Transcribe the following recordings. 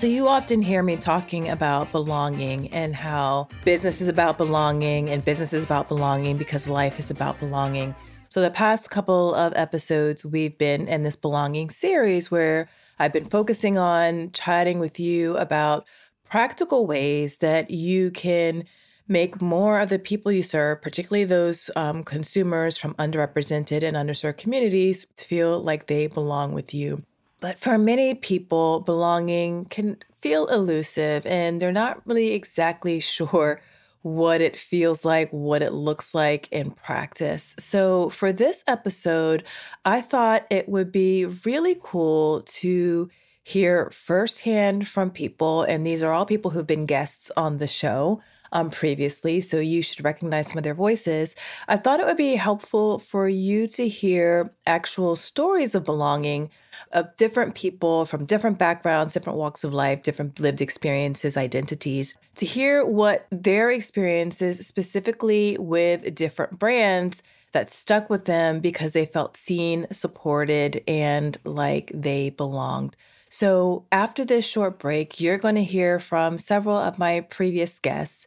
So, you often hear me talking about belonging and how business is about belonging and business is about belonging because life is about belonging. So, the past couple of episodes, we've been in this belonging series where I've been focusing on chatting with you about practical ways that you can make more of the people you serve, particularly those um, consumers from underrepresented and underserved communities, feel like they belong with you. But for many people, belonging can feel elusive and they're not really exactly sure what it feels like, what it looks like in practice. So, for this episode, I thought it would be really cool to hear firsthand from people, and these are all people who've been guests on the show um, previously, so you should recognize some of their voices. I thought it would be helpful for you to hear actual stories of belonging of different people from different backgrounds, different walks of life, different lived experiences, identities, to hear what their experiences specifically with different brands that stuck with them because they felt seen, supported, and like they belonged. So, after this short break, you're going to hear from several of my previous guests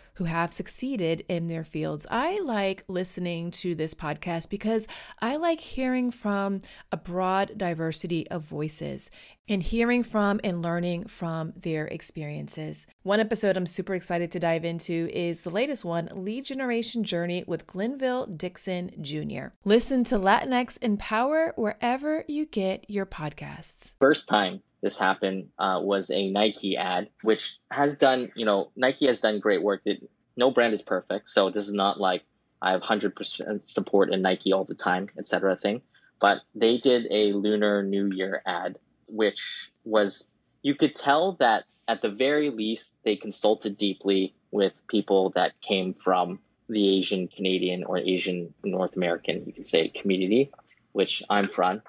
who have succeeded in their fields. I like listening to this podcast because I like hearing from a broad diversity of voices and hearing from and learning from their experiences. One episode I'm super excited to dive into is the latest one Lead Generation Journey with Glenville Dixon Jr. Listen to Latinx in Power wherever you get your podcasts. First time this happened uh, was a Nike ad, which has done, you know, Nike has done great work. It, no brand is perfect, so this is not like I have hundred percent support in Nike all the time, etc. thing. But they did a Lunar New Year ad, which was you could tell that at the very least they consulted deeply with people that came from the Asian Canadian or Asian North American, you could say, community, which I'm from,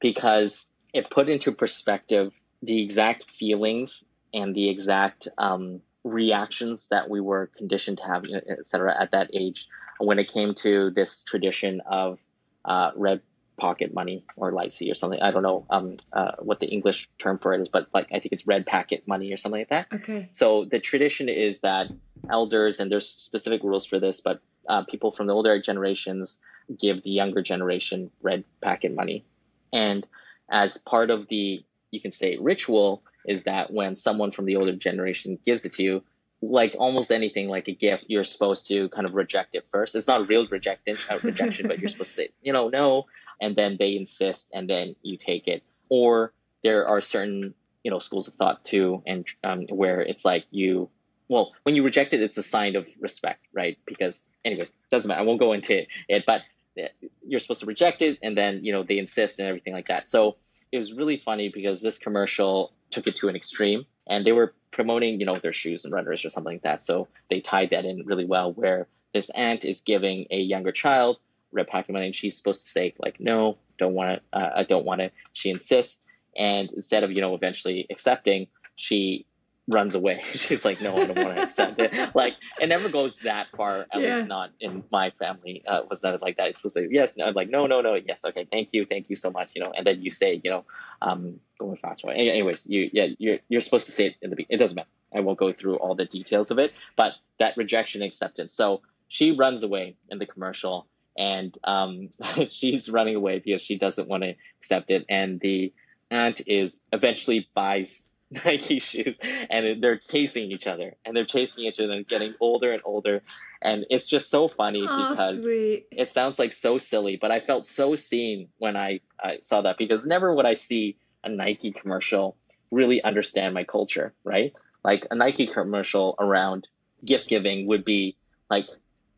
because it put into perspective the exact feelings and the exact um, reactions that we were conditioned to have, et cetera, at that age when it came to this tradition of uh, red pocket money or lai see or something. I don't know um, uh, what the English term for it is, but like I think it's red packet money or something like that. Okay. So the tradition is that elders, and there's specific rules for this, but uh, people from the older generations give the younger generation red packet money. And as part of the you can say ritual is that when someone from the older generation gives it to you, like almost anything like a gift, you're supposed to kind of reject it first. It's not real rejection, uh, rejection, but you're supposed to say, you know, no, and then they insist, and then you take it. Or there are certain, you know, schools of thought too, and um, where it's like you, well, when you reject it, it's a sign of respect, right? Because, anyways, doesn't matter. I won't go into it, but uh, you're supposed to reject it, and then you know they insist and everything like that. So it was really funny because this commercial took it to an extreme and they were promoting you know their shoes and runners or something like that. So they tied that in really well where this aunt is giving a younger child red pocket money and she's supposed to say like no don't want to uh, i don't want to she insists. And instead of you know eventually accepting she runs away. She's like, no, I don't want to accept it. Like, it never goes that far. At yeah. least not in my family. Uh, was not like that. It's supposed to say yes. No, I'm like, no, no, no. Yes. Okay. Thank you. Thank you so much. You know, and then you say, you know, um, fast. Anyways, you, yeah, you're, you're supposed to say it in the, beginning. it doesn't matter. I won't go through all the details of it, but that rejection acceptance. So she runs away in the commercial and, um, she's running away because she doesn't want to accept it. And the aunt is eventually buys Nike shoes, and they're chasing each other, and they're chasing each other and getting older and older, and it's just so funny oh, because sweet. it sounds like so silly, but I felt so seen when I, I saw that because never would I see a Nike commercial really understand my culture, right? Like a Nike commercial around gift giving would be like,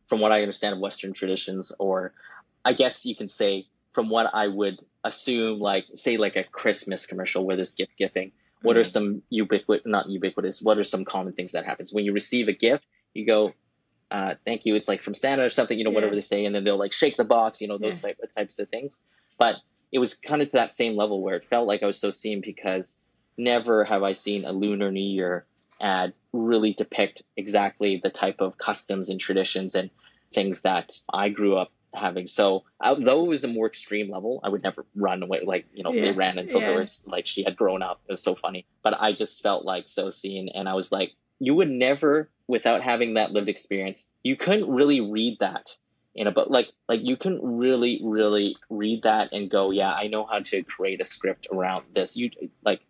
from what I understand of Western traditions, or I guess you can say from what I would assume, like say like a Christmas commercial where there's gift giving what are some ubiquitous, not ubiquitous, what are some common things that happens when you receive a gift? You go, uh, thank you. It's like from Santa or something, you know, yeah. whatever they say, and then they'll like shake the box, you know, those yeah. type, types of things. But it was kind of to that same level where it felt like I was so seen because never have I seen a Lunar New Year ad really depict exactly the type of customs and traditions and things that I grew up having. So though it was a more extreme level, I would never run away. Like you know, yeah. they ran until yeah. there was like she had grown up. It was so funny, but I just felt like so seen, and I was like, you would never, without having that lived experience, you couldn't really read that in a book. Like like you couldn't really really read that and go, yeah, I know how to create a script around this. You like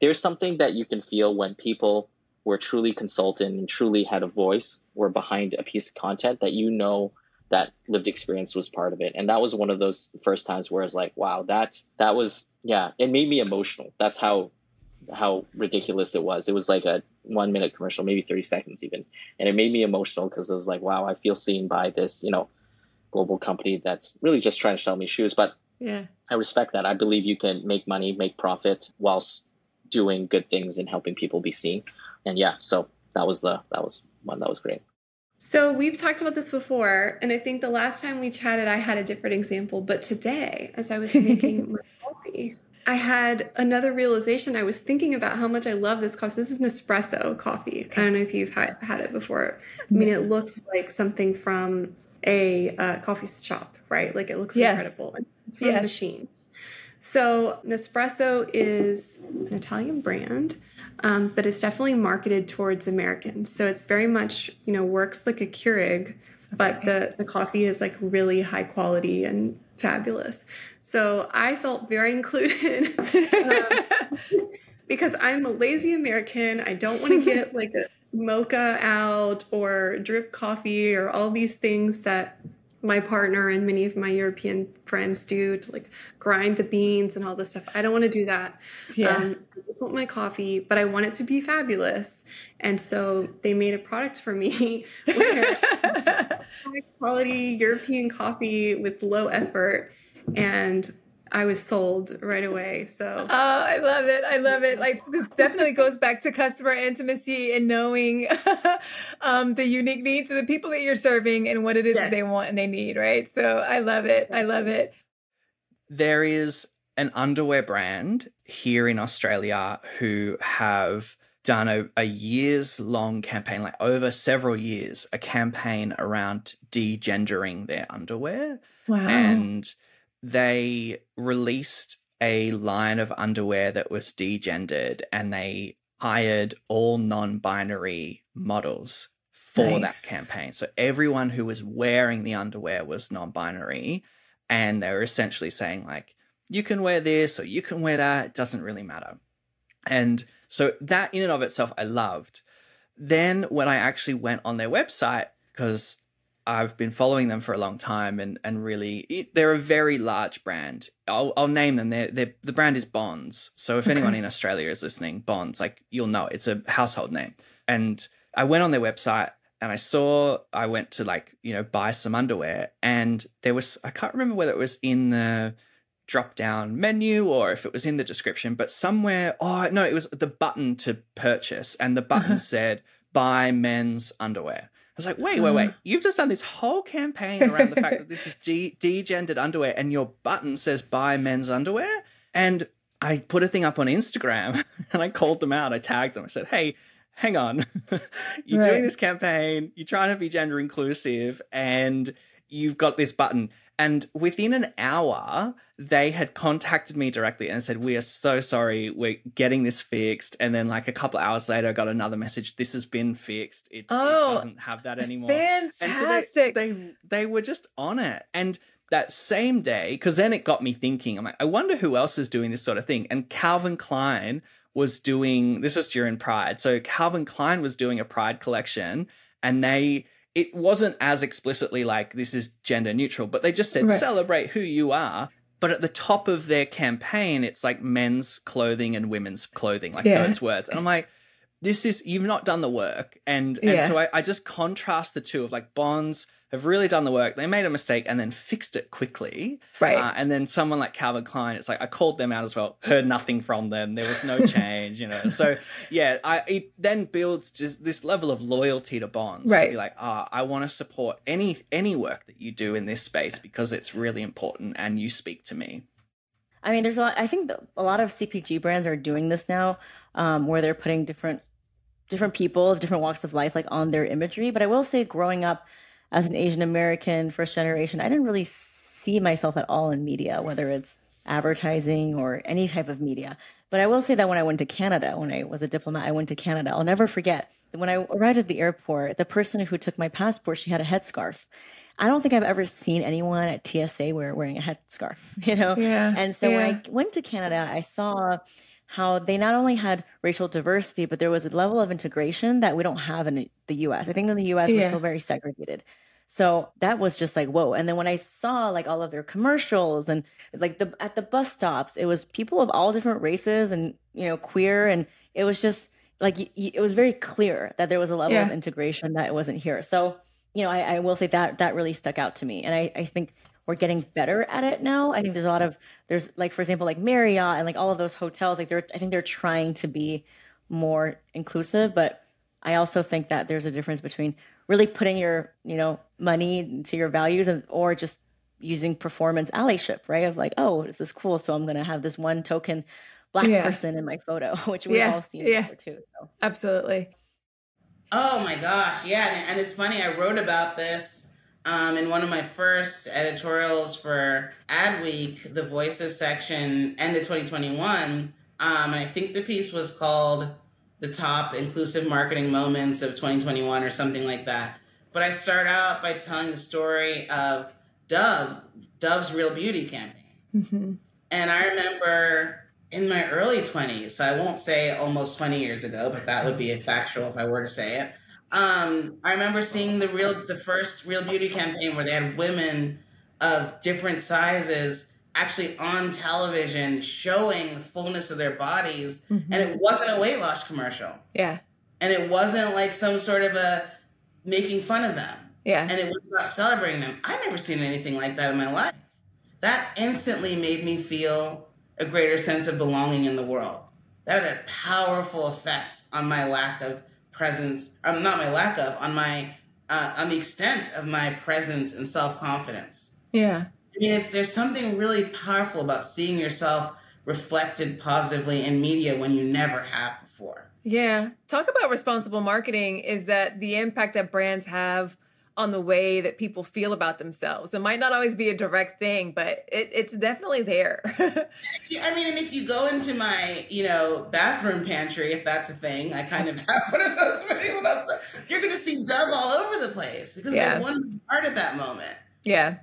there's something that you can feel when people were truly consultant and truly had a voice or behind a piece of content that you know that lived experience was part of it. And that was one of those first times where i was like wow that that was yeah it made me emotional. That's how how ridiculous it was. It was like a one minute commercial maybe 30 seconds even. And it made me emotional because it was like wow i feel seen by this you know global company that's really just trying to sell me shoes. But yeah. I respect that. I believe you can make money make profit whilst doing good things and helping people be seen. And yeah so that was the that was one that was great so we've talked about this before, and I think the last time we chatted, I had a different example. But today, as I was making my coffee, I had another realization. I was thinking about how much I love this coffee. This is Nespresso coffee. I don't know if you've had, had it before. I mean, it looks like something from a uh, coffee shop, right? Like it looks yes. incredible. It's yes. machine. So Nespresso is an Italian brand um, but it's definitely marketed towards Americans. So it's very much, you know, works like a Keurig, but the, the coffee is like really high quality and fabulous. So I felt very included um, because I'm a lazy American. I don't want to get like a mocha out or drip coffee or all these things that my partner and many of my European friends do to like grind the beans and all this stuff. I don't want to do that. Yeah. Um, want my coffee, but I want it to be fabulous. And so they made a product for me high quality European coffee with low effort. And I was sold right away. So oh, I love it. I love it. Like this definitely goes back to customer intimacy and knowing um, the unique needs of the people that you're serving and what it is yes. that they want and they need. Right. So I love it. I love it. There is an underwear brand here in Australia who have done a, a years long campaign, like over several years, a campaign around degendering their underwear. Wow. And they released a line of underwear that was degendered and they hired all non-binary models for nice. that campaign. So everyone who was wearing the underwear was non-binary and they were essentially saying like you can wear this or you can wear that, it doesn't really matter. And so that in and of itself I loved. Then when I actually went on their website because I've been following them for a long time and and really they're a very large brand. I'll I'll name them. They're, they're the brand is Bonds. So if okay. anyone in Australia is listening, Bonds, like you'll know it's a household name. And I went on their website and I saw I went to like, you know, buy some underwear and there was I can't remember whether it was in the drop down menu or if it was in the description, but somewhere oh no, it was the button to purchase and the button uh-huh. said buy men's underwear. I was like, wait, wait, wait. You've just done this whole campaign around the fact that this is de- degendered underwear and your button says buy men's underwear. And I put a thing up on Instagram and I called them out. I tagged them. I said, hey, hang on. you're right. doing this campaign, you're trying to be gender inclusive, and you've got this button. And within an hour, they had contacted me directly and said, We are so sorry, we're getting this fixed. And then, like, a couple hours later, I got another message, This has been fixed. It's, oh, it doesn't have that anymore. Fantastic. And so they, they, they were just on it. And that same day, because then it got me thinking, I'm like, I wonder who else is doing this sort of thing. And Calvin Klein was doing this was during Pride. So Calvin Klein was doing a Pride collection and they it wasn't as explicitly like this is gender neutral, but they just said right. celebrate who you are. But at the top of their campaign, it's like men's clothing and women's clothing, like yeah. those words. And I'm like, this is you've not done the work. And and yeah. so I, I just contrast the two of like Bonds have really done the work. They made a mistake and then fixed it quickly. Right. Uh, and then someone like Calvin Klein, it's like I called them out as well, heard nothing from them. There was no change, you know. So yeah, I it then builds just this level of loyalty to Bonds Right. to be like, ah, I want to support any any work that you do in this space because it's really important and you speak to me. I mean, there's a lot. I think a lot of CPG brands are doing this now, um, where they're putting different different people of different walks of life like on their imagery. But I will say, growing up as an Asian American, first generation, I didn't really see myself at all in media, whether it's advertising or any type of media. But I will say that when I went to Canada, when I was a diplomat, I went to Canada. I'll never forget when I arrived at the airport, the person who took my passport, she had a headscarf. I don't think I've ever seen anyone at TSA wear, wearing a headscarf, you know? Yeah, And so when. I went to Canada, I saw how they not only had racial diversity, but there was a level of integration that we don't have in the US. I think in the US, we're still very segregated. So that was just like, whoa. And then when I saw like all of their commercials and like the at the bus stops, it was people of all different races and, you know, queer. And it was just like, it was very clear that there was a level Yeah. of integration that wasn't here. So, you know, I, I will say that that really stuck out to me. And I, I think we're getting better at it now. I think there's a lot of, there's like, for example, like Marriott and like all of those hotels, like they're, I think they're trying to be more inclusive, but I also think that there's a difference between really putting your, you know, money into your values and or just using performance allyship, right? Of like, oh, this is cool, so I'm gonna have this one token black Yeah. person in my photo, which we've Yeah, all seen yeah. before too. So. Absolutely. Oh my gosh, yeah, and, and it's funny. I wrote about this um, in one of my first editorials for Adweek, the Voices section, end of 2021, um, and I think the piece was called "The Top Inclusive Marketing Moments of 2021" or something like that. But I start out by telling the story of Dove, Dove's Real Beauty campaign. hmm And I remember in my early 20s, so I won't say almost 20 years ago, but that would be a factual if I were to say it. Um, I remember seeing the real, the first Real Beauty campaign where they had women of different sizes actually on television showing the fullness of their bodies, and it wasn't a weight loss commercial, Yeah. and it wasn't like some sort of a making fun of them Yeah. and it was about celebrating them. I've never seen anything like that in my life. That instantly made me feel a greater sense of belonging in the world. That had a powerful effect on my lack of presence. Um, not my lack of, on my uh, on the extent of my presence and self confidence. yeah. I mean, it's there's something really powerful about seeing yourself reflected positively in media when you never have before. Yeah. Talk about responsible marketing is that the impact that brands have on the way that people feel about themselves. It might not always be a direct thing, but it, it's definitely there. Yeah, I mean, and if you go into my, you know, bathroom pantry, if that's a thing, I kind of have one of those for anyone else. You're going to see Dove all over the place because Yeah. they want to be part of that moment. yeah.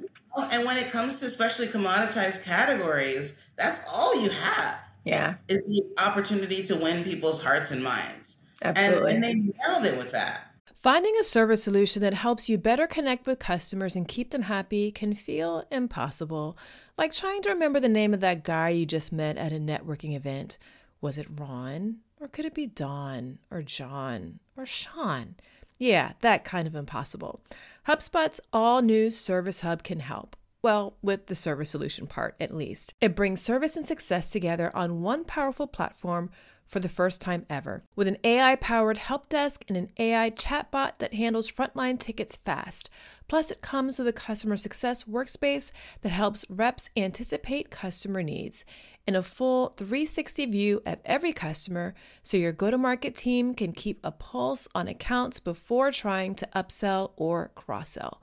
And when it comes to especially commoditized categories, that's all you have Yeah. is the opportunity to win people's hearts and minds. And, Absolutely. and they nailed it with that. Finding a service solution that helps you better connect with customers and keep them happy can feel impossible. Like trying to remember the name of that guy you just met at a networking event. Was it Ron? Or could it be Don? Or John? Or Sean? Yeah, that kind of impossible. HubSpot's all new Service Hub can help. Well, with the service solution part at least. It brings service and success together on one powerful platform for the first time ever. With an AI powered help desk and an AI chatbot that handles frontline tickets fast. Plus, it comes with a customer success workspace that helps reps anticipate customer needs and a full 360 view of every customer so your go to market team can keep a pulse on accounts before trying to upsell or cross sell.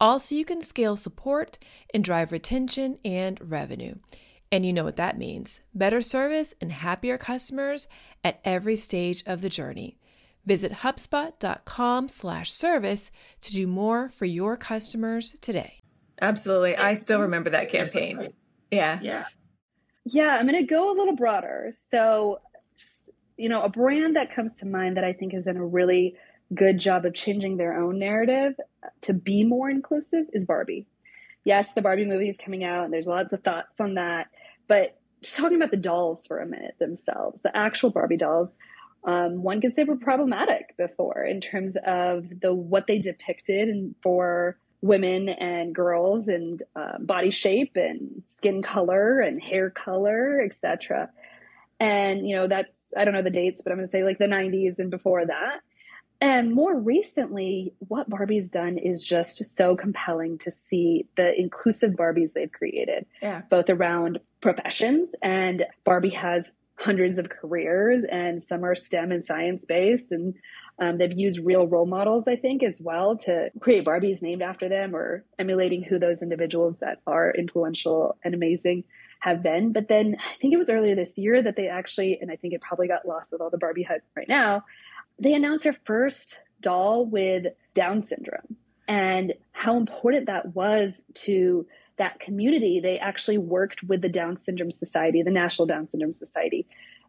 Also, you can scale support and drive retention and revenue. And you know what that means better service and happier customers at every stage of the journey. Visit HubSpot.com slash service to do more for your customers today. Absolutely. I still remember that campaign. Yeah. Yeah. Yeah, I'm going to go a little broader. So, just, you know, a brand that comes to mind that I think has done a really good job of changing their own narrative to be more inclusive is Barbie. Yes, the Barbie movie is coming out, and there's lots of thoughts on that. But just talking about the dolls for a minute themselves, the actual Barbie dolls, um, one could say were problematic before in terms of the what they depicted and for women and girls and uh, body shape and skin color and hair color, etc. And you know that's I don't know the dates, but I'm going to say like the 90s and before that. And more recently, what Barbie's done is just so compelling to see the inclusive Barbies they've created, Yeah. both around professions and Barbie has hundreds of careers and some are STEM and science based and um, they've used real role models, I think, as well to create Barbies named after them or emulating who those individuals that are influential and amazing have been. But then I think it was earlier this year that they actually, and I think it probably got lost with all the Barbie hype right now, they announced their first doll with Down syndrome and how important that was to that community. They actually worked with the Down Syndrome Society, the National Down Syndrome Society,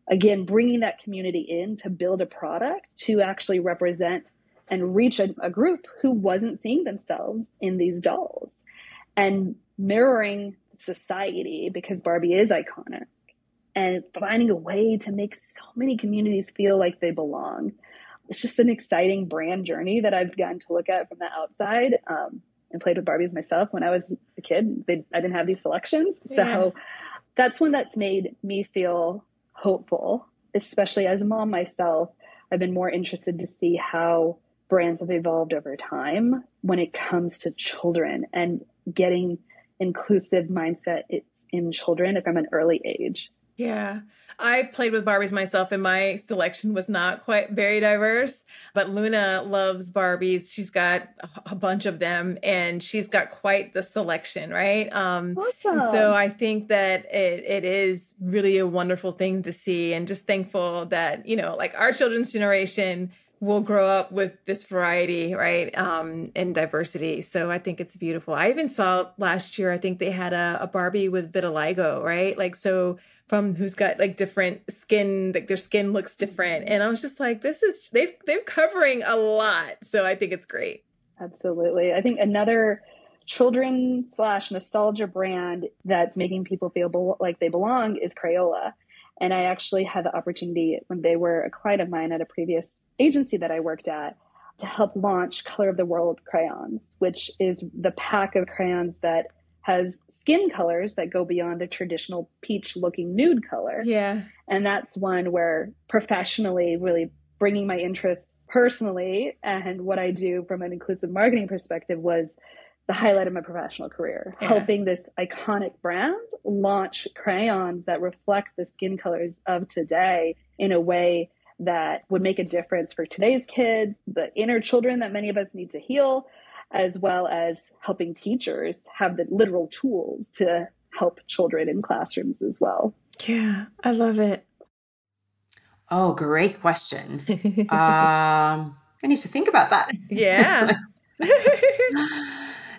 again, bringing that community in to build a product to actually represent and reach a, a group who wasn't seeing themselves in these dolls and mirroring society because Barbie is iconic and finding a way to make so many communities feel like they belong. It's just an exciting brand journey that I've gotten to look at from the outside. Um, and played with Barbies myself when I was a kid. They, I didn't have these selections, so Yeah. that's one that's made me feel hopeful. Especially as a mom myself, I've been more interested to see how brands have evolved over time when it comes to children and getting inclusive mindset in children from an early age. Yeah. I played with Barbies myself and my selection was not quite very diverse, but Luna loves Barbies. She's got a- bunch of them and she's got quite the selection, right? Um and so I think that it, it is really a wonderful thing to see and just thankful that, you know, like our children's generation will grow up with this variety, right? Um, and diversity. So I think it's beautiful. I even saw last year, I think they had a, a Barbie with vitiligo, right? Like, so from who's got like different skin, like their skin looks different. And I was just like, this is, they've, they're covering a lot. So I think it's great. Absolutely. I think another children slash nostalgia brand that's making people feel bel- like they belong is Crayola. And I actually had the opportunity when they were a client of mine at a previous agency that I worked at to help launch Color of the World crayons, which is the pack of crayons that has skin colors that go beyond the traditional peach looking nude color. Yeah. And that's one where professionally, really bringing my interests personally and what I do from an inclusive marketing perspective was the highlight of my professional career, Yeah. helping this iconic brand launch crayons that reflect the skin colors of today in a way that would make a difference for today's kids, the inner children that many of us need to heal, as well as helping teachers have the literal tools to help children in classrooms as well. Yeah. I love it. Oh, great question. um, I need to think about that. yeah.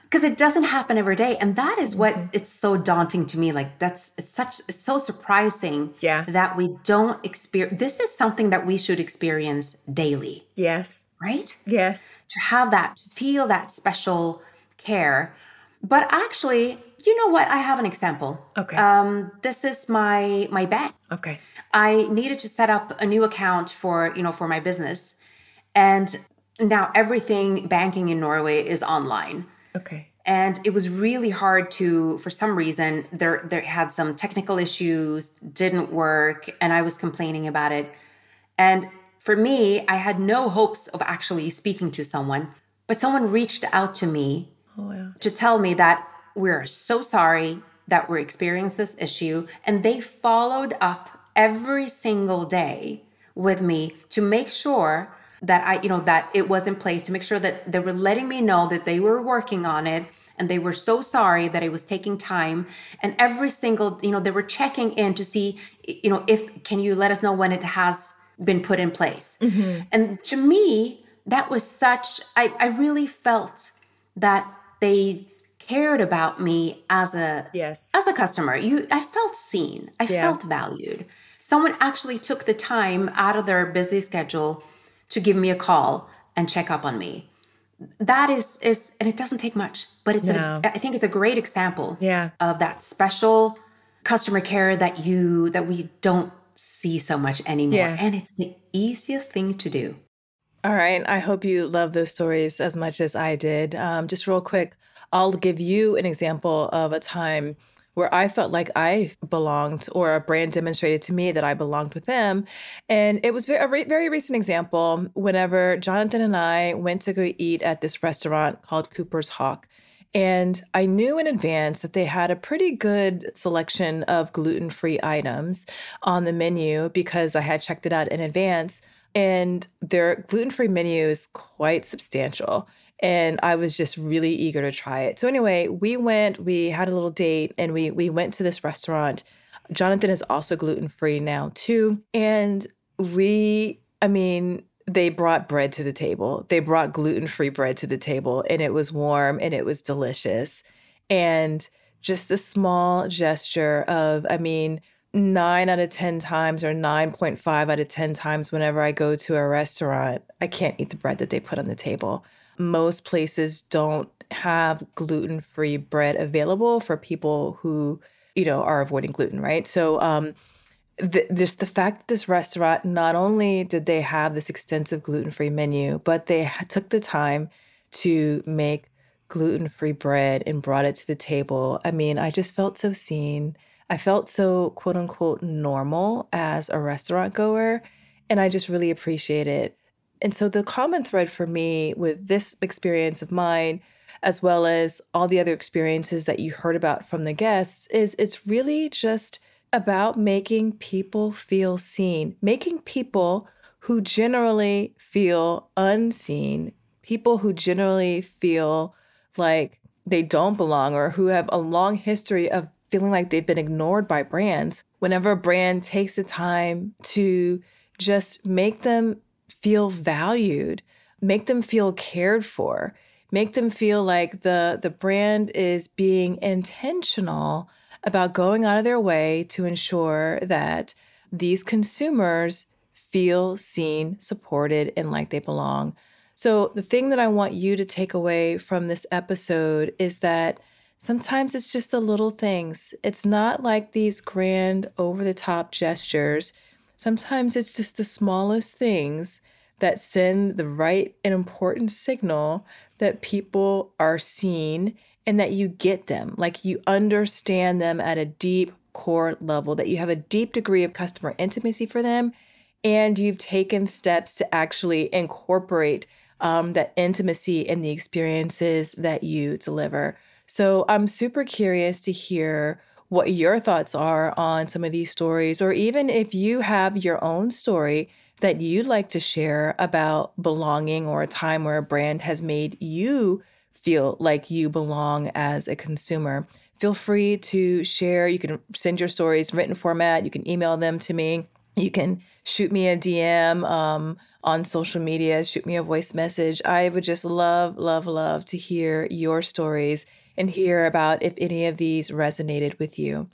because it doesn't happen every day and that is what it's so daunting to me like that's it's such it's so surprising Yeah. that we don't experience this is something that we should experience daily yes. right Yes. to have that to feel that special care but actually you know what i have an example Okay. um this is my my bank Okay. I needed to set up a new account for, you know, for my business. And now everything banking in Norway is online. Okay. And it was really hard to, for some reason, there there had some technical issues, didn't work, and I was complaining about it. And for me, I had no hopes of actually speaking to someone, but someone reached out to me Oh, wow. to tell me that we're so sorry that we're experiencing this issue. And they followed up every single day with me to make sure that I, you know, that it was in place, to make sure that they were letting me know that they were working on it. And they were so sorry that it was taking time. And every single, you know, they were checking in to see, you know, if can you let us know when it has been put in place. Mm-hmm. And to me, that was such, I, I really felt that they cared about me as a Yes. as a customer you i felt seen i Yeah. felt valued someone actually took the time out of their busy schedule to give me a call and check up on me that is is and it doesn't take much but it's No. a i think it's a great example Yeah. of that special customer care that you that we don't see so much anymore Yeah. and it's the easiest thing to do All right. I hope you love those stories as much as I did. Um, just real quick, I'll give you an example of a time where I felt like I belonged or a brand demonstrated to me that I belonged with them. And it was a re- very recent example whenever Jonathan and I went to go eat at this restaurant called Cooper's Hawk. And I knew in advance that they had a pretty good selection of gluten free items on the menu because I had checked it out in advance. And their gluten free menu is quite substantial. And I was just really eager to try it. So, anyway, we went, we had a little date, and we, we went to this restaurant. Jonathan is also gluten free now, too. And we, I mean, they brought bread to the table. They brought gluten free bread to the table, and it was warm and it was delicious. And just the small gesture of, I mean, nine out of 10 times or 9.5 out of 10 times whenever I go to a restaurant, I can't eat the bread that they put on the table. Most places don't have gluten free bread available for people who, you know, are avoiding gluten, right? So, um, the, just the fact that this restaurant not only did they have this extensive gluten-free menu but they took the time to make gluten-free bread and brought it to the table. I mean i just felt so seen. I felt so quote unquote normal as a restaurant goer and i just really appreciate it and so the common thread for me with this experience of mine as well as all the other experiences that you heard about from the guests is it's really just about making people feel seen, making people who generally feel unseen, people who generally feel like they don't belong or who have a long history of feeling like they've been ignored by brands. Whenever a brand takes the time to just make them feel valued, make them feel cared for, make them feel like the the brand is being intentional about going out of their way to ensure that these consumers feel seen, supported, and like they belong. So, the thing that I want you to take away from this episode is that sometimes it's just the little things. It's not like these grand, over the top gestures. Sometimes it's just the smallest things that send the right and important signal that people are seen and that you get them, like you understand them at a deep core level, that you have a deep degree of customer intimacy for them, and you've taken steps to actually incorporate um, that intimacy in the experiences that you deliver. So I'm super curious to hear what your thoughts are on some of these stories, or even if you have your own story that you'd like to share about belonging or a time where a brand has made you feel like you belong as a consumer. Feel free to share. You can send your stories in written format. You can email them to me. You can shoot me a DM um, on social media, shoot me a voice message. I would just love, love, love to hear your stories and hear about if any of these resonated with you.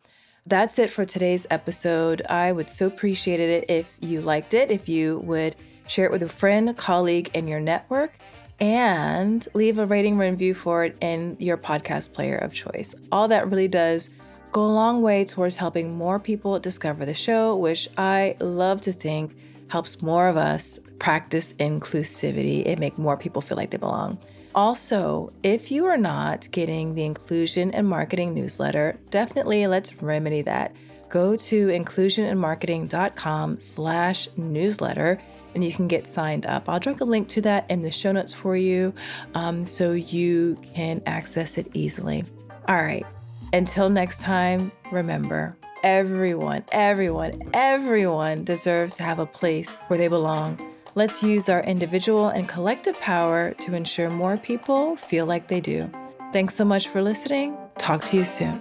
That's it for today's episode. I would so appreciate it if you liked it, if you would share it with a friend, colleague, in your network and leave a rating review for it in your podcast player of choice. All that really does go a long way towards helping more people discover the show, which I love to think helps more of us practice inclusivity and make more people feel like they belong. Also, if you are not getting the inclusion and marketing newsletter, definitely let's remedy that. Go to inclusionandmarketing.com slash newsletter and you can get signed up. I'll drop a link to that in the show notes for you um, so you can access it easily. All right. Until next time, remember everyone, everyone, everyone deserves to have a place where they belong. Let's use our individual and collective power to ensure more people feel like they do. Thanks so much for listening. Talk to you soon.